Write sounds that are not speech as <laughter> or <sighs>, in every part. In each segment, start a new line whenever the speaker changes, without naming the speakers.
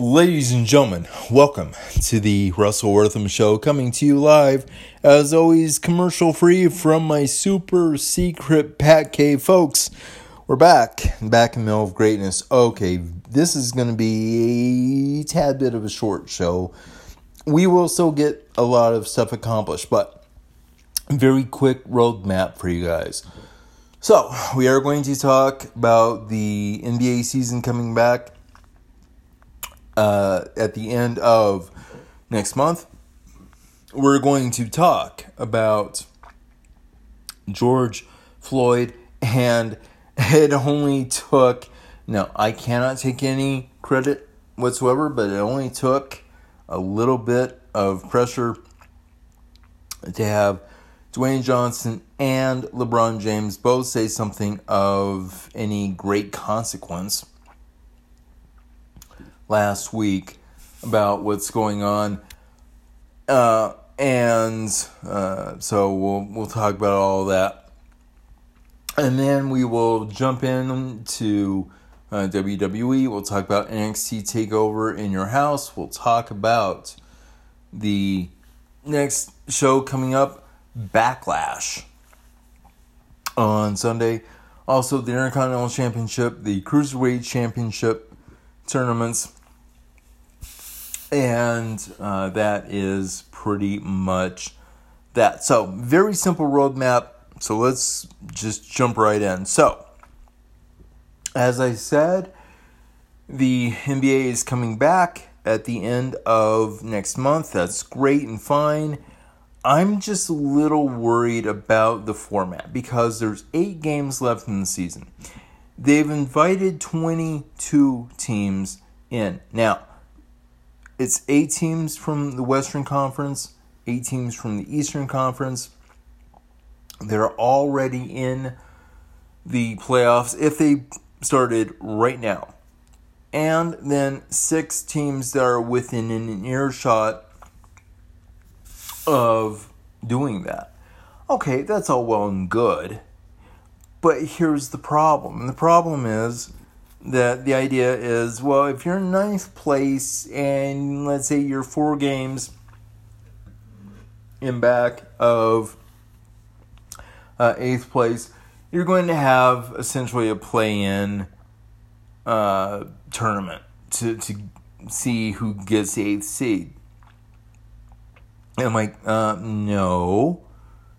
Ladies and gentlemen, welcome to the Russell Wortham Show, coming to you live, as always, commercial free from my super secret Pat K. Folks, we're back, back in the middle of greatness. Okay, this is going to be a tad bit of a short show. We will still get a lot of stuff accomplished, but very quick roadmap for you guys. So, we are going to talk about the NBA season coming back uh, at the end of next month, we're going to talk about George Floyd, and <laughs> it only took, no, I cannot take any credit whatsoever, but it only took a little bit of pressure to have Dwayne Johnson and LeBron James both say something of any great consequence last week about what's going on. Uh, and uh, so we'll we'll talk about all that, and then we will jump into uh, WWE. We'll talk about NXT Takeover in your house. We'll talk about the next show coming up, Backlash, on Sunday. Also, the Intercontinental Championship, the Cruiserweight Championship tournaments and uh, that is pretty much that. So, very simple roadmap. So, let's just jump right in. So, as I said, the NBA is coming back at the end of next month. That's great and fine. I'm just a little worried about the format because there's eight games left in the season. They've invited 22 teams in. Now, it's eight teams from the Western Conference, eight teams from the Eastern Conference. They're already in the playoffs if they started right now. And then six teams that are within an earshot of doing that. Okay, that's all well and good. But here's the problem. And the problem is that the idea is well, if you're in ninth place and let's say you're four games in back of uh, eighth place, you're going to have essentially a play in uh, tournament to, to see who gets the eighth seed. And I'm like, uh, no.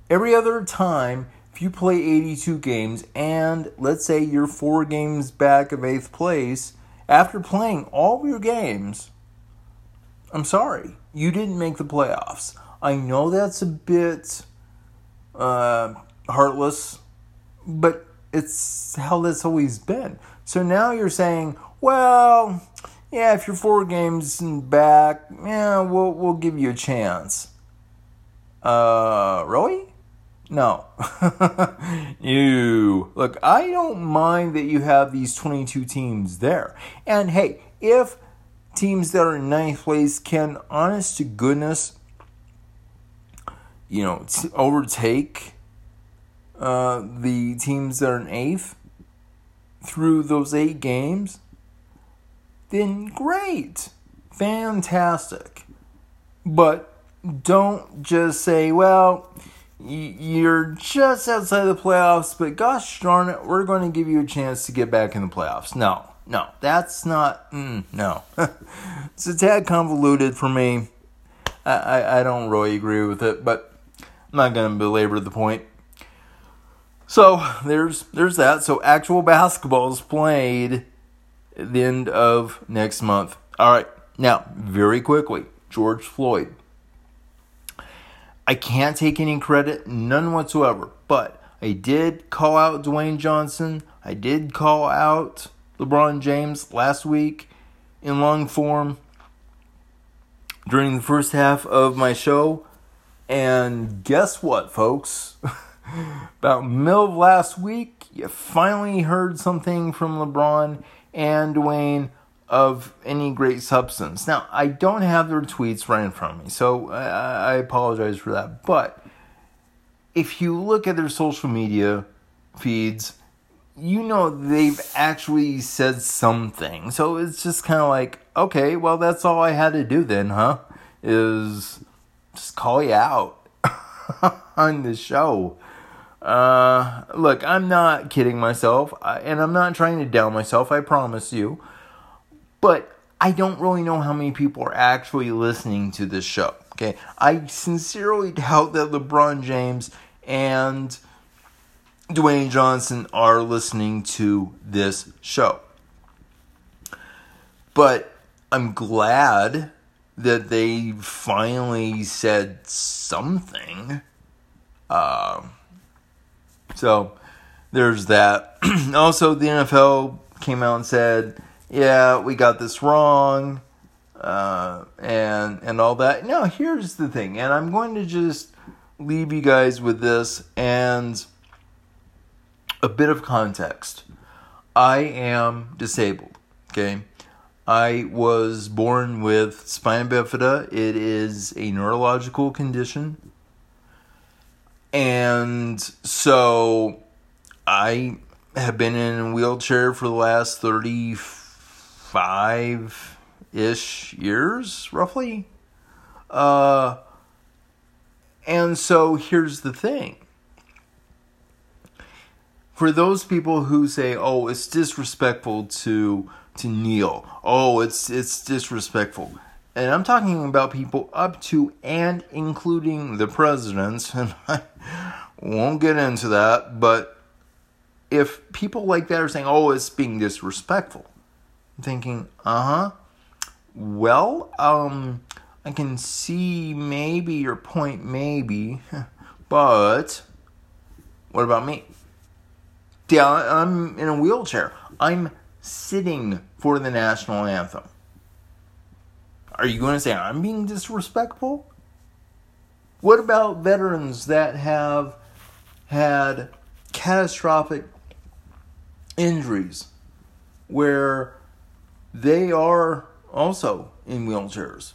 Every other time, you play 82 games and let's say you're four games back of eighth place, after playing all your games, I'm sorry, you didn't make the playoffs. I know that's a bit uh, heartless, but it's how that's always been. So now you're saying, well, yeah, if you're four games back, yeah, we'll we'll give you a chance. Uh, really? No. <laughs> you. Look, I don't mind that you have these 22 teams there. And hey, if teams that are in ninth place can, honest to goodness, you know, t- overtake uh, the teams that are in eighth through those eight games, then great. Fantastic. But don't just say, well, you're just outside the playoffs, but gosh darn it, we're going to give you a chance to get back in the playoffs. No, no, that's not, mm, no. <laughs> it's a tad convoluted for me. I, I, I don't really agree with it, but I'm not going to belabor the point. So there's there's that. So actual basketball is played at the end of next month. All right. Now, very quickly, George Floyd. I can't take any credit, none whatsoever. But I did call out Dwayne Johnson. I did call out LeBron James last week in long form during the first half of my show. And guess what, folks? <laughs> About middle of last week, you finally heard something from LeBron and Dwayne of any great substance. Now, I don't have their tweets right in front of me, so I, I apologize for that. But if you look at their social media feeds, you know they've actually said something. So it's just kind of like, okay, well, that's all I had to do then, huh? Is just call you out <laughs> on the show. Uh, look, I'm not kidding myself, and I'm not trying to down myself, I promise you. But I don't really know how many people are actually listening to this show. Okay, I sincerely doubt that LeBron James and Dwayne Johnson are listening to this show. But I'm glad that they finally said something. Uh, so there's that. <clears throat> also, the NFL came out and said, "Yeah, we got this wrong," uh, and and all that. Now, here's the thing, and I'm going to just leave you guys with this and a bit of context. I am disabled, okay? I was born with spina bifida. It is a neurological condition. And so I have been in a wheelchair for the last 35 ish years, roughly. Uh, and so here's the thing. For those people who say, "Oh, it's disrespectful to to kneel," "Oh, it's it's disrespectful," and I'm talking about people up to and including the presidents, <laughs> and I won't get into that, but if people like that are saying, "Oh, it's being disrespectful," thinking, "Uh huh." Well, um, I can see maybe your point, maybe, <laughs> but what about me? Yeah, I'm in a wheelchair. I'm sitting for the national anthem. Are you going to say I'm being disrespectful? What about veterans that have had catastrophic injuries where they are also in wheelchairs?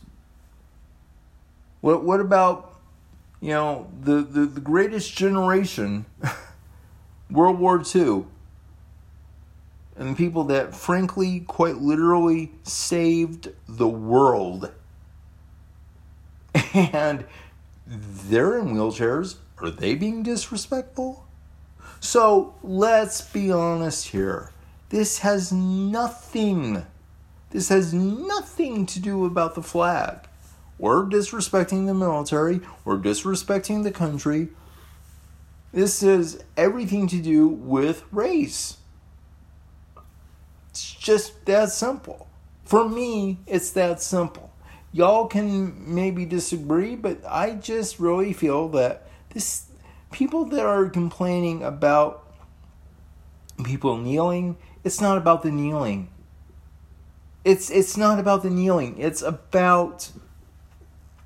What what about you know the, the, the greatest generation <laughs> World War II, and the people that frankly, quite literally, saved the world. <laughs> And they're in wheelchairs. Are they being disrespectful? So let's be honest here. This has nothing, this has nothing to do about the flag. We're disrespecting the military, we're disrespecting the country, this has everything to do with race. It's just that simple. For me, it's that simple. Y'all can maybe disagree, but I just really feel that this people that are complaining about people kneeling, it's not about the kneeling. It's it's not about the kneeling. It's about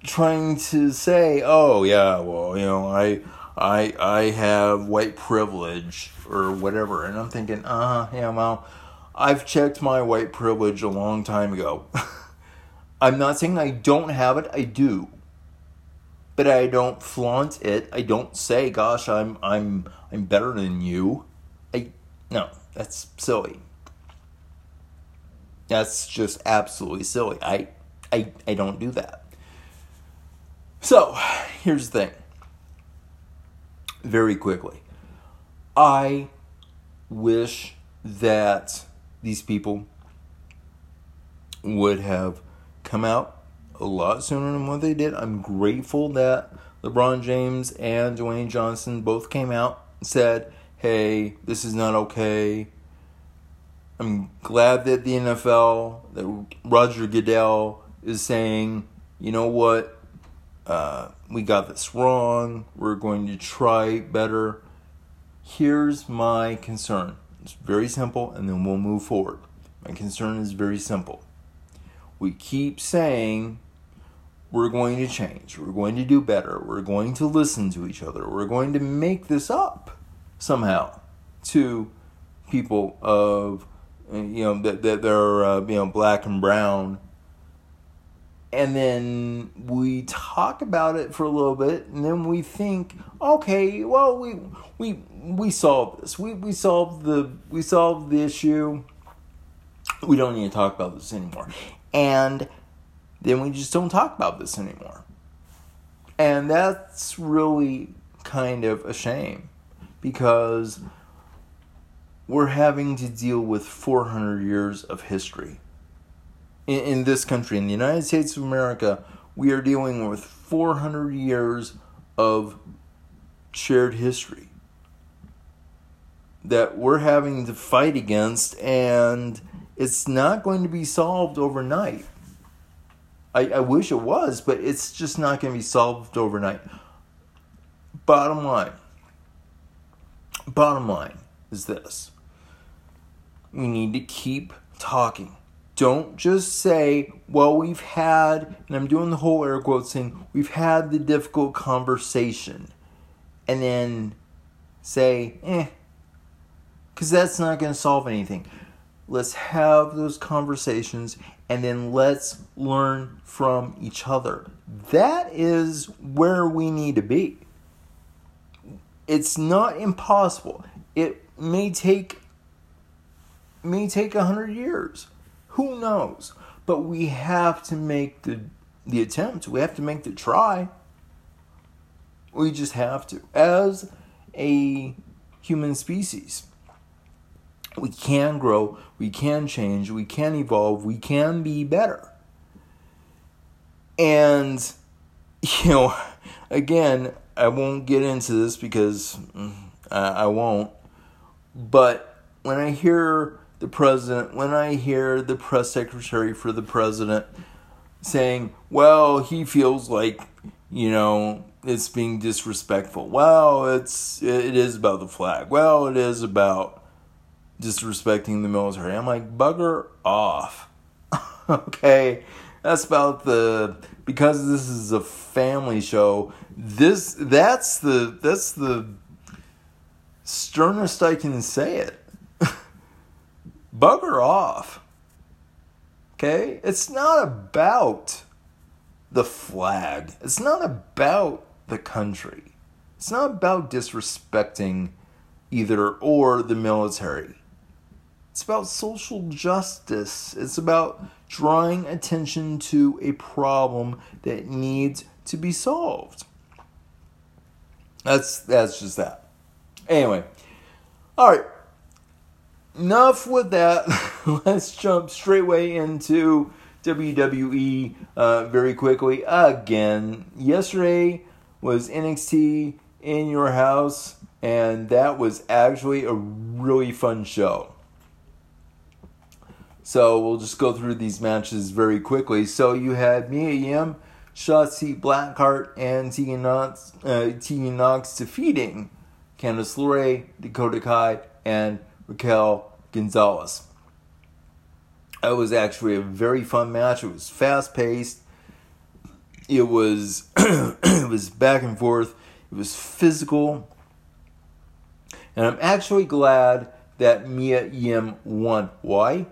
trying to say, "Oh yeah, well, you know, I I I have white privilege or whatever, and I'm thinking, uh, yeah, well, I've checked my white privilege a long time ago. <laughs> I'm not saying I don't have it, I do. But I don't flaunt it. I don't say, gosh, I'm I'm I'm better than you. I no, that's silly. That's just absolutely silly. I I I don't do that. So, here's the thing very quickly. I wish that these people would have come out a lot sooner than what they did. I'm grateful that LeBron James and Dwayne Johnson both came out and said, hey, this is not okay. I'm glad that the NFL, that Roger Goodell is saying, you know what, uh, we got this wrong. We're going to try better. Here's my concern. It's very simple, and then we'll move forward. My concern is very simple. We keep saying we're going to change, we're going to do better, we're going to listen to each other, we're going to make this up somehow to people of you know that that they're uh, you know black and brown. And then we talk about it for a little bit and then we think okay well we we we solved this. We we solved the we solved the issue. We don't need to talk about this anymore. And then we just don't talk about this anymore. And that's really kind of a shame because we're having to deal with 400 years of history in, in this country, in the United States of America, we are dealing with 400 years of shared history that we're having to fight against, and it's not going to be solved overnight. I, I wish it was, but it's just not going to be solved overnight. Bottom line. Bottom line is this we need to keep talking. Don't just say, well, we've had, and I'm doing the whole air quotes thing, we've had the difficult conversation. And then say, eh, because that's not going to solve anything. Let's have those conversations and then let's learn from each other. That is where we need to be. It's not impossible. It may take may take a hundred years who knows? But we have to make the the attempt. We have to make the try. We just have to. As a human species, we can grow, we can change, we can evolve, we can be better. And, <laughs> you know, again, I won't get into this because mm, I won't. But when I hear the president, when I hear the press secretary for the president saying, well, he feels like, you know, it's being disrespectful. Well, it's it is about the flag. Well, it is about disrespecting the military. I'm like, bugger off. <laughs> okay. That's about the because this is a family show. This that's the that's the sternest I can say it bugger off. Okay? It's not about the flag, it's not about the country, it's not about disrespecting either or the military. It's about social justice. It's about drawing attention to a problem that needs to be solved. That's that's just that. Anyway, all right enough with that. <laughs> Let's jump straightway into WWE uh, very quickly. Again, yesterday was NXT in your house, and that was actually a really fun show. So we'll just go through these matches very quickly. So you had Mia Yim, Shotzi Blackheart, and Tegan Knox, uh, Tegan Knox defeating Candice LeRae, Dakota Kai, and Raquel Gonzalez. It was actually a very fun match. It was fast paced. It was <clears throat> it was back and forth. It was physical. And I'm actually glad that Mia Yim won. Why?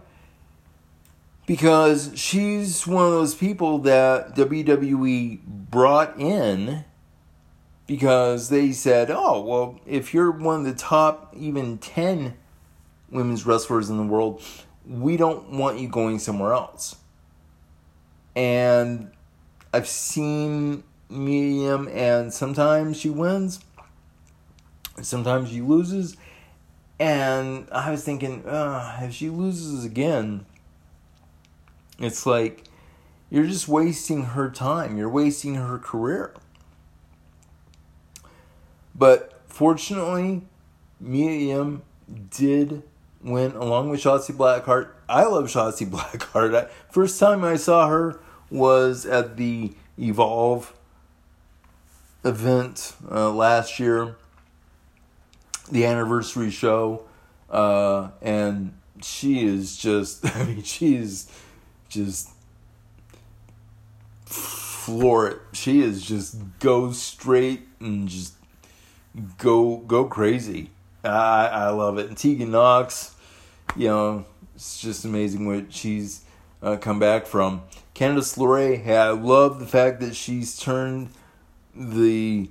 Because she's one of those people that WWE brought in because they said, oh, well, if you're one of the top even 10 women's wrestlers in the world, we don't want you going somewhere else. And I've seen Mia Yim, and sometimes she wins, sometimes she loses. And I was thinking, if she loses again, it's like you're just wasting her time. You're wasting her career. But fortunately, Mia did went along with Shotzi Blackheart. I love Shotzi <laughs> Blackheart. I, first time I saw her was at the Evolve event uh, last year, the anniversary show, uh, and she is just, <laughs> I mean, she is just floor it. She is just go straight and just go go crazy. I I love it. And Tegan Knox, you know, it's just amazing what she's uh, come back from. Candice LeRae, I love the fact that she's turned the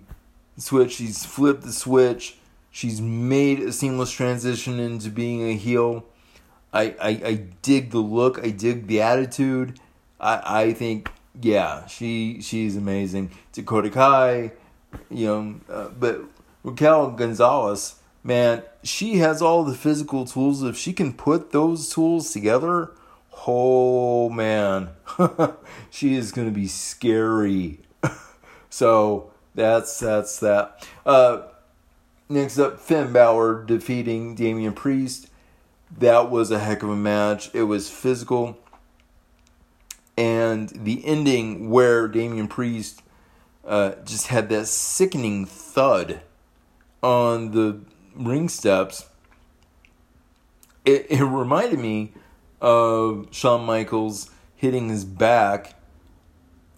switch, she's flipped the switch, she's made a seamless transition into being a heel. I, I, I dig the look, I dig the attitude. I, I think, yeah, she she's amazing. Dakota Kai, you know, uh, but Raquel Gonzalez, man, she has all the physical tools. If she can put those tools together, oh man, <laughs> she is going to be scary. <laughs> so that's that's that. Uh, next up, Finn Balor defeating Damian Priest. That was a heck of a match. It was physical. And the ending where Damian Priest uh, just had that sickening thud on the ring steps. It, it reminded me of Shawn Michaels hitting his back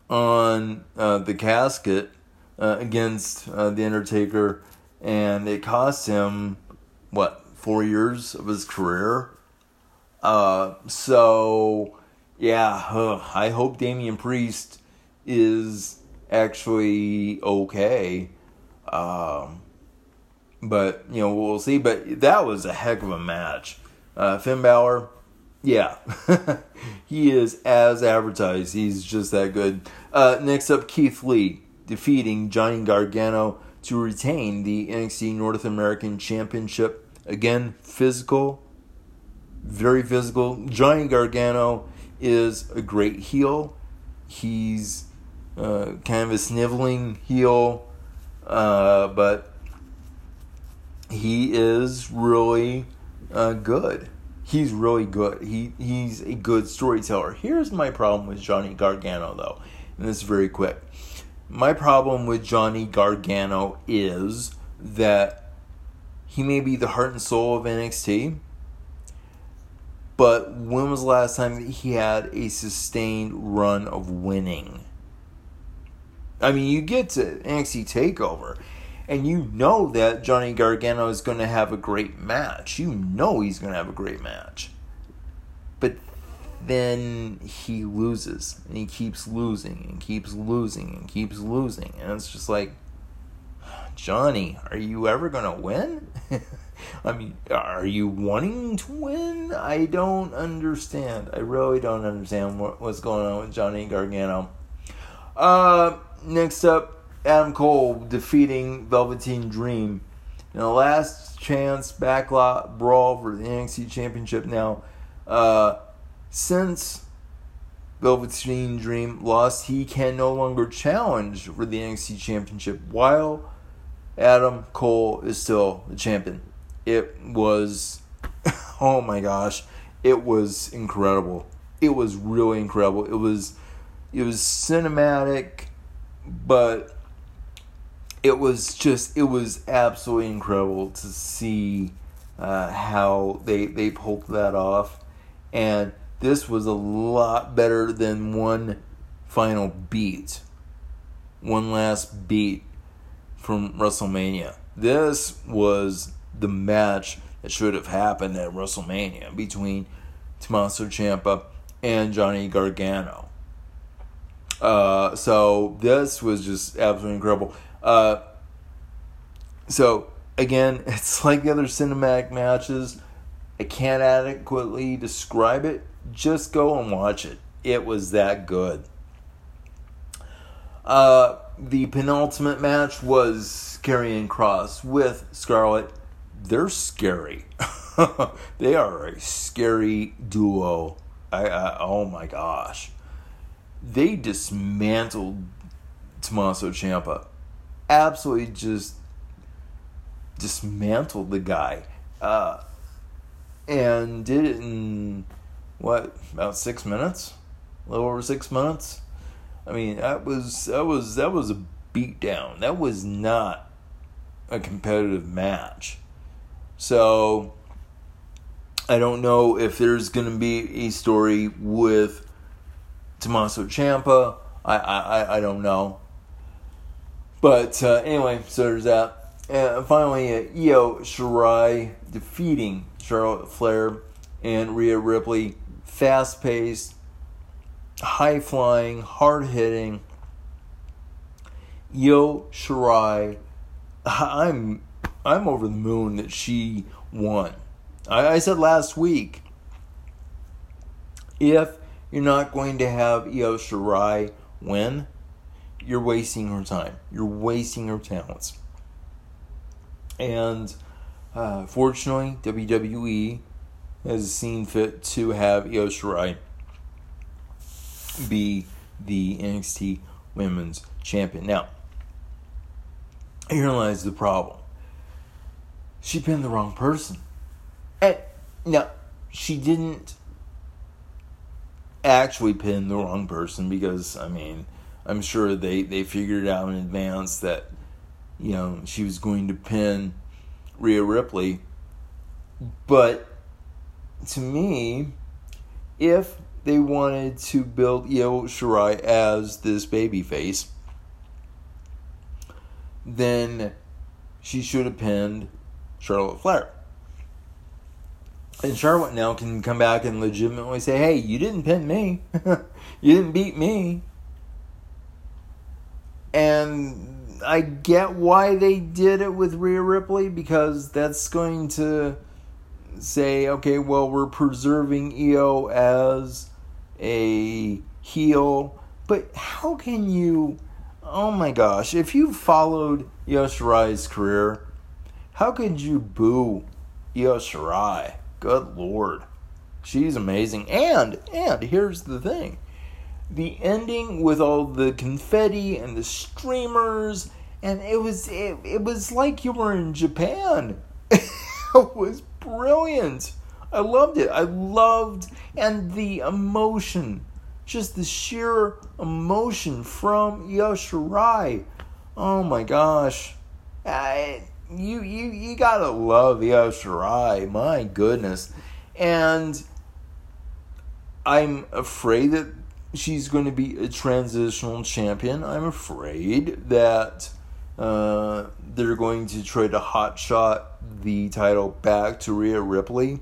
on uh, the casket uh, against uh, the Undertaker, and it cost him what four years of his career. Uh, so yeah, I hope Damian Priest is actually okay. Um, but you know we'll see. But that was a heck of a match. Uh, Finn Balor, yeah, <laughs> he is as advertised. He's just that good. Uh, next up, Keith Lee defeating Johnny Gargano to retain the NXT North American Championship. Again, physical, very physical. Johnny Gargano is a great heel. He's uh, kind of a sniveling heel, uh, but he is really uh, good. He's really good. He he's a good storyteller. Here's my problem with Johnny Gargano, though, and this is very quick. My problem with Johnny Gargano is that he may be the heart and soul of NXT, but when was the last time he had a sustained run of winning? I mean, you get to NXT Takeover, and you know that Johnny Gargano is going to have a great match. You know he's going to have a great match. But then he loses, and he keeps losing, and keeps losing, and keeps losing. And it's just like, Johnny, are you ever going to win? <laughs> I mean, are you wanting to win? I don't understand. I really don't understand what, what's going on with Johnny Gargano. Uh, next up, Adam Cole defeating Velveteen Dream. In the last chance backlot brawl for the NXT Championship. Now, uh, since Velveteen Dream lost, he can no longer challenge for the NXT Championship while Adam Cole is still the champion. It was <laughs> oh my gosh it was incredible. It was really incredible. It was it was cinematic but it was just it was absolutely incredible to see uh, how they they pulled that off and this was a lot better than one final beat one last beat from WrestleMania this was the match that should have happened at WrestleMania between Tommaso Ciampa and Johnny Gargano. Uh, so this was just absolutely incredible. Uh, so again, <laughs> it's like the other cinematic matches. I can't adequately describe it. Just go and watch it. It was that good. Uh, the penultimate match was Karrion Cross with Scarlett they're scary. <laughs> they are a scary duo. I, I, oh my gosh. They dismantled Tommaso Ciampa. Absolutely just dismantled the guy. Uh, and did it in what about six minutes? A little over six minutes. I mean, that was that was that was a beatdown. That was not a competitive match. So I don't know if there's going to be a story with Tommaso Ciampa. I, I, I don't know. But uh, anyway, so there's that. And finally, uh, Io Shirai defeating Charlotte Flair and Rhea Ripley. Fast paced, high flying, hard hitting Io Shirai. <laughs> I'm I'm over the moon that she won. I, I said last week if you're not going to have Io Shirai win, you're wasting her time. You're wasting her talents. And uh, fortunately, WWE has seen fit to have Io Shirai be the NXT Women's Champion. Now, here lies the problem. She pinned the wrong person. And now, she didn't actually pin the wrong person because, I mean, I'm sure they, they figured out in advance that, you know, she was going to pin Rhea Ripley. But to me, if they wanted to build Io Shirai as this baby face, then she should have pinned Charlotte Flair. And Charlotte now can come back and legitimately say, hey, you didn't pin me. <laughs> you didn't beat me. And I get why they did it with Rhea Ripley because that's going to say, okay, well, we're preserving Io as a heel. But how can you oh my gosh, if you followed Io Shirai's career, how could you boo Io Shirai? Good lord. She's amazing. And and here's the thing. The ending with all the confetti and the streamers and it was it, it was like you were in Japan. <laughs> it was brilliant. I loved it. I loved and the emotion just the sheer emotion from Io Shirai. Oh my gosh. I, you you you gotta love Io Shirai. My goodness. And I'm afraid that she's going to be a transitional champion. I'm afraid that uh, they're going to try to hotshot the title back to Rhea Ripley.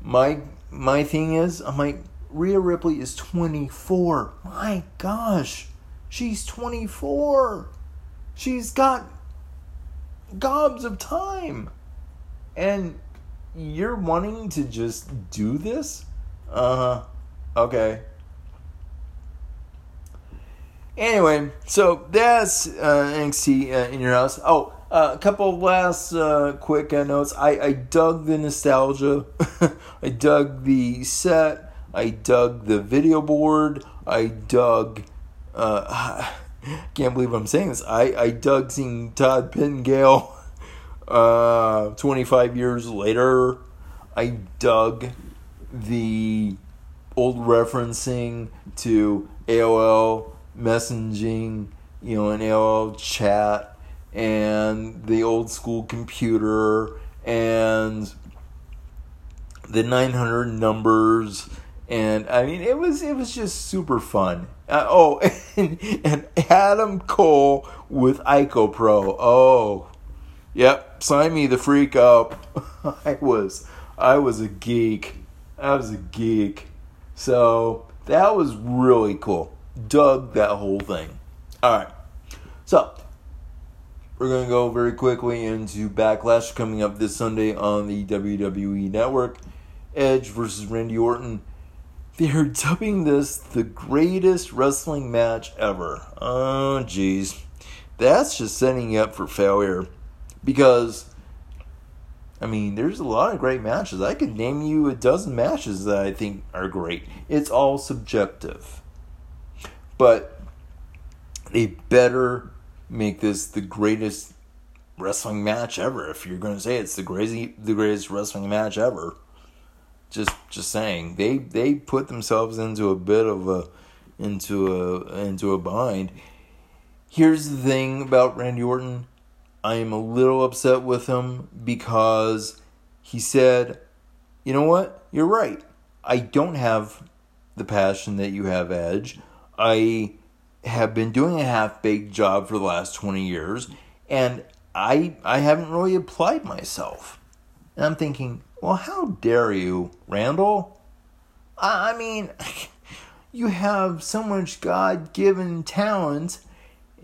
My my thing is, I'm like, Rhea Ripley is 24. My gosh, she's 24. She's got gobs of time. And you're wanting to just do this? Uh huh. Okay. Anyway, so that's uh, NXT uh, in your house. Oh, uh, a couple of last uh, quick uh, notes. I, I dug the nostalgia. <laughs> I dug the set. I dug the video board. I dug. Uh, <sighs> can't believe I'm saying this. I, I dug seeing Todd Pettengill <laughs> uh, 25 years later. I dug the old referencing to AOL messaging, you know, an AOL chat, and the old school computer, and the 900 numbers and I mean it was it was just super fun. Uh, oh, <laughs> and, and Adam Cole with Ico Pro. Oh, yep, sign me the freak up. <laughs> I was I was a geek. I was a geek. So that was really cool. Dug that whole thing. All right, so we're gonna go very quickly into Backlash coming up this Sunday on the WWE Network. Edge versus Randy Orton they're <laughs> dubbing this the greatest wrestling match ever. Oh, jeez. That's just setting up for failure. Because, I mean, there's a lot of great matches. I could name you a dozen matches that I think are great. It's all subjective. But they better make this the greatest wrestling match ever. If you're going to say it's the greatest, the greatest wrestling match ever. Just just saying, they they put themselves into a bit of a into a into a bind. Here's the thing about Randy Orton. I am a little upset with him because he said, "You know what? You're right. I don't have the passion that you have, Edge. I have been doing a half-baked job for the last 20 years and I I haven't really applied myself." And I'm thinking, well, how dare you, Randall? I mean, <laughs> You have so much God given talent,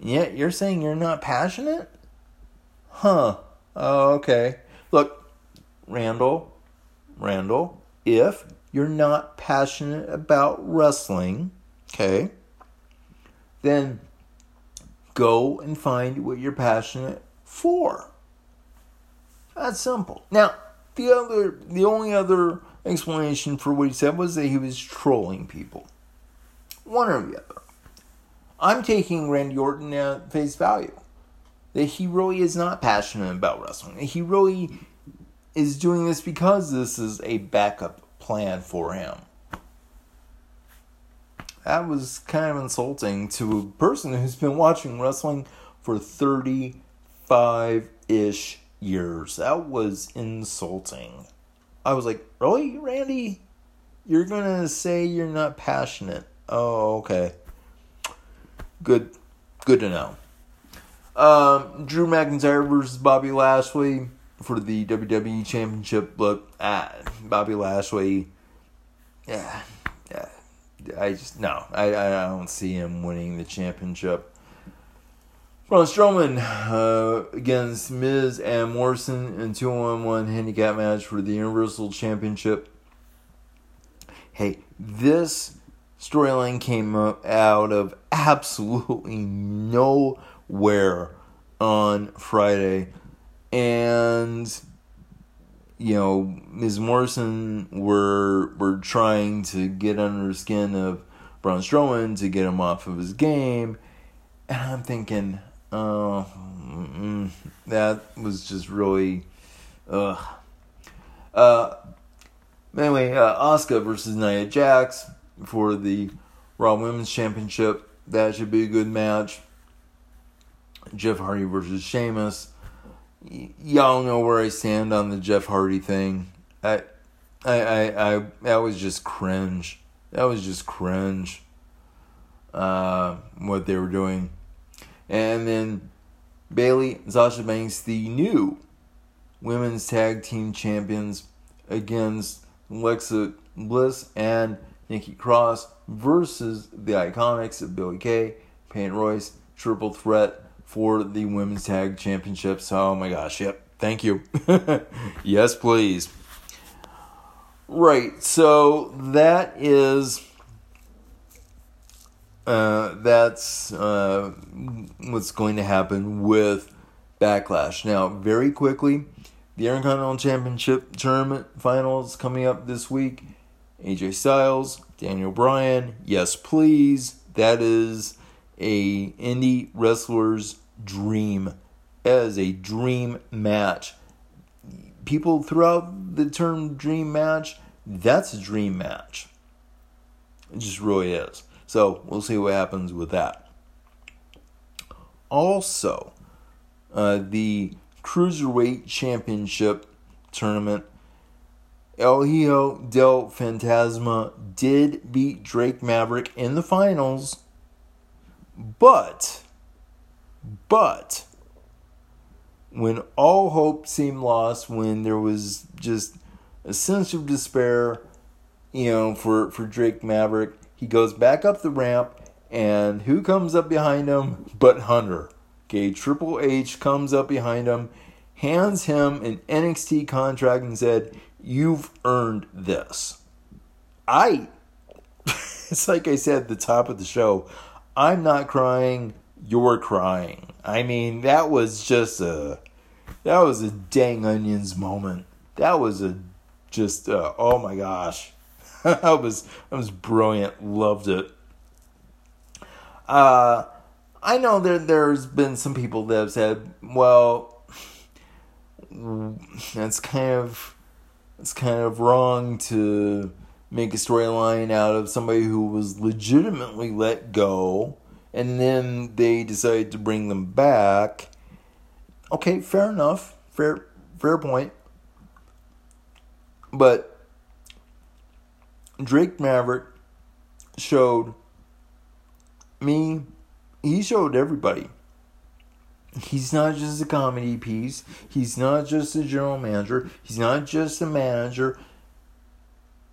yet you're saying you're not passionate? Huh. Oh, okay. Look, Randall, Randall, if you're not passionate about wrestling, okay, then go and find what you're passionate for. That's simple. Now, the other, the only other explanation for what he said was that he was trolling people. One or the other. I'm taking Randy Orton at face value. That he really is not passionate about wrestling. He really is doing this because this is a backup plan for him. That was kind of insulting to a person who's been watching wrestling for 35 ish years. That was insulting. I was like, really, Randy? You're gonna say you're not passionate? Oh, okay. Good, good to know. Um, Drew McIntyre versus Bobby Lashley for the WWE Championship. Look, ah, Bobby Lashley. Yeah, yeah. I just no. I I don't see him winning the championship. Braun Strowman uh, against Miz and Morrison in two on one handicap match for the Universal Championship. Hey, this storyline came out of absolutely <laughs> nowhere on Friday, and you know, Miz Morrison were were trying to get under the skin of Braun Strowman to get him off of his game, and I'm thinking Oh, mm, that was just really, ugh. Uh, anyway, uh, Asuka versus Nia Jax for the Raw Women's Championship. That should be a good match. Jeff Hardy versus Sheamus. Y- y'all know where I stand on the Jeff Hardy thing. I, I, I, I, that was just cringe. That was just cringe. Uh, what they were doing. And then Bayley, Sasha Banks, the new women's tag team champions against Alexa Bliss and Nikki Cross versus the Iconics of Billy Kay, Peyton Royce, triple threat for the women's tag championships. Oh my gosh, yep. Thank you. <laughs> yes, please. Right, so that is uh, that's uh, what's going to happen with Backlash. Now, very quickly, the Intercontinental Championship Tournament Finals coming up this week. AJ Styles, Daniel Bryan, yes please. That is a indie wrestler's dream. as a dream match. People throughout the term dream match, that's a dream match. It just really is. So we'll see what happens with that. Also, uh, the Cruiserweight Championship tournament, El Hijo del Fantasma did beat Drake Maverick in the finals, but, but, when all hope seemed lost, when there was just a sense of despair, you know, for, for Drake Maverick, he goes back up the ramp, and who comes up behind him but Hunter? Okay, Triple H comes up behind him, hands him an NXT contract, and said, You've earned this. I, <laughs> it's like I said at the top of the show, I'm not crying, you're crying. I mean, that was just a, that was a dang onions moment. That was a, just, oh my gosh. <laughs> that was that was brilliant. Loved it. Uh, I know there there's been some people that have said, well, that's kind of it's kind of wrong to make a storyline out of somebody who was legitimately let go and then they decided to bring them back. Okay, fair enough. Fair fair point. But Drake Maverick showed me, he showed everybody. He's not just a comedy piece. He's not just a general manager. He's not just a manager.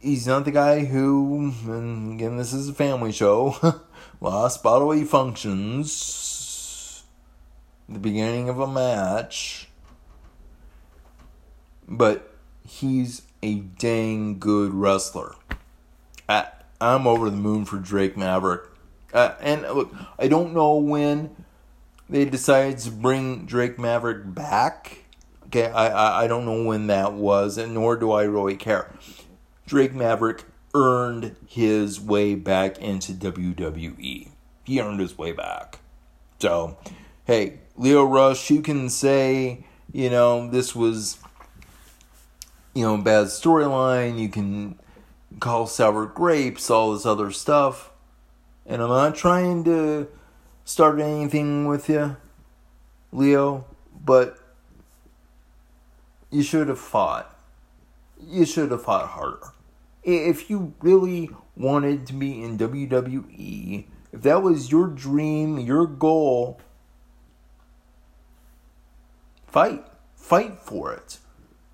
He's not the guy who, and again, this is a family show, <laughs> lost bodily functions the beginning of a match. But he's a dang good wrestler. I, I'm over the moon for Drake Maverick. Uh, and look, I don't know when they decided to bring Drake Maverick back. Okay, I, I, I don't know when that was, and nor do I really care. Drake Maverick earned his way back into WWE. He earned his way back. So, hey, Lio Rush, you can say, you know, this was, you know, bad storyline. You can call sour grapes, all this other stuff. And I'm not trying to start anything with you, Lio, but you should have fought. You should have fought harder. If you really wanted to be in WWE, if that was your dream, your goal, fight. Fight for it.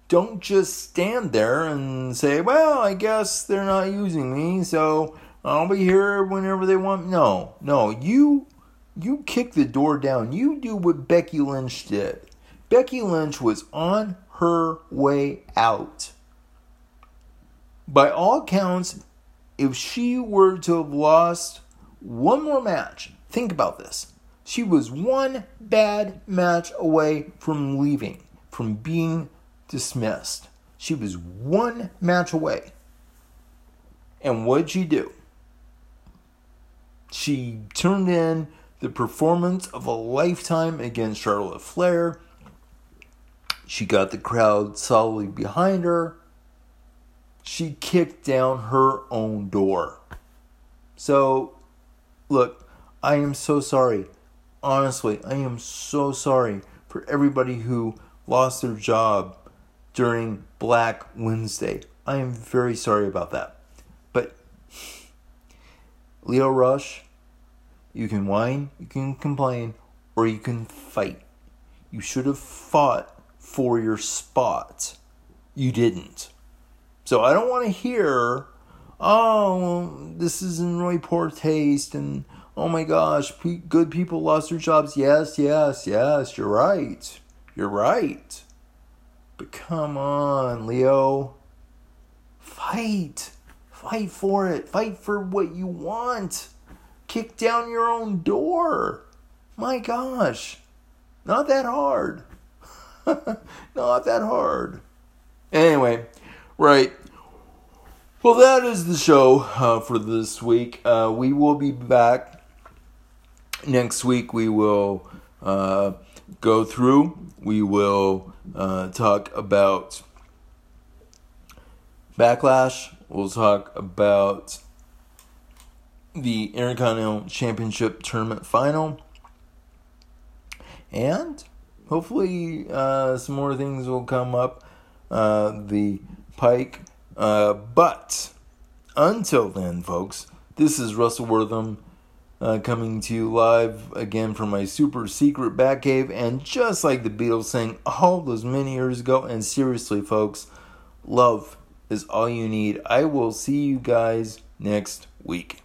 Don't just stand there and say, well, I guess they're not using me, so I'll be here whenever they want. No, no, you you kick the door down. You do what Becky Lynch did. Becky Lynch was on her way out. By all accounts, if she were to have lost one more match, think about this. She was one bad match away from leaving, from being dismissed. She was one match away. And what did she do? She turned in the performance of a lifetime against Charlotte Flair. She got the crowd solidly behind her. She kicked down her own door. So, look, I am so sorry. Honestly, I am so sorry for everybody who lost their job during Black Wednesday. I am very sorry about that. But Lio Rush, you can whine, you can complain, or you can fight. You should have fought for your spot. You didn't. So I don't want to hear, oh, this is in really poor taste, and oh my gosh, good people lost their jobs. Yes, yes, yes, you're right. You're right. But come on, Lio. Fight. Fight for it. Fight for what you want. Kick down your own door. My gosh. Not that hard. <laughs> Not that hard. Anyway, right. Well, that is the show uh, for this week. Uh, we will be back next week. We will uh, go through. We will uh, talk about Backlash. We'll talk about the Intercontinental Championship Tournament Final. And hopefully, uh, some more things will come up uh, the pike. Uh, but until then, folks, this is Russell Wortham uh, coming to you live again from my super secret Batcave. And just like the Beatles sang all those many years ago, and seriously, folks, love is all you need. I will see you guys next week.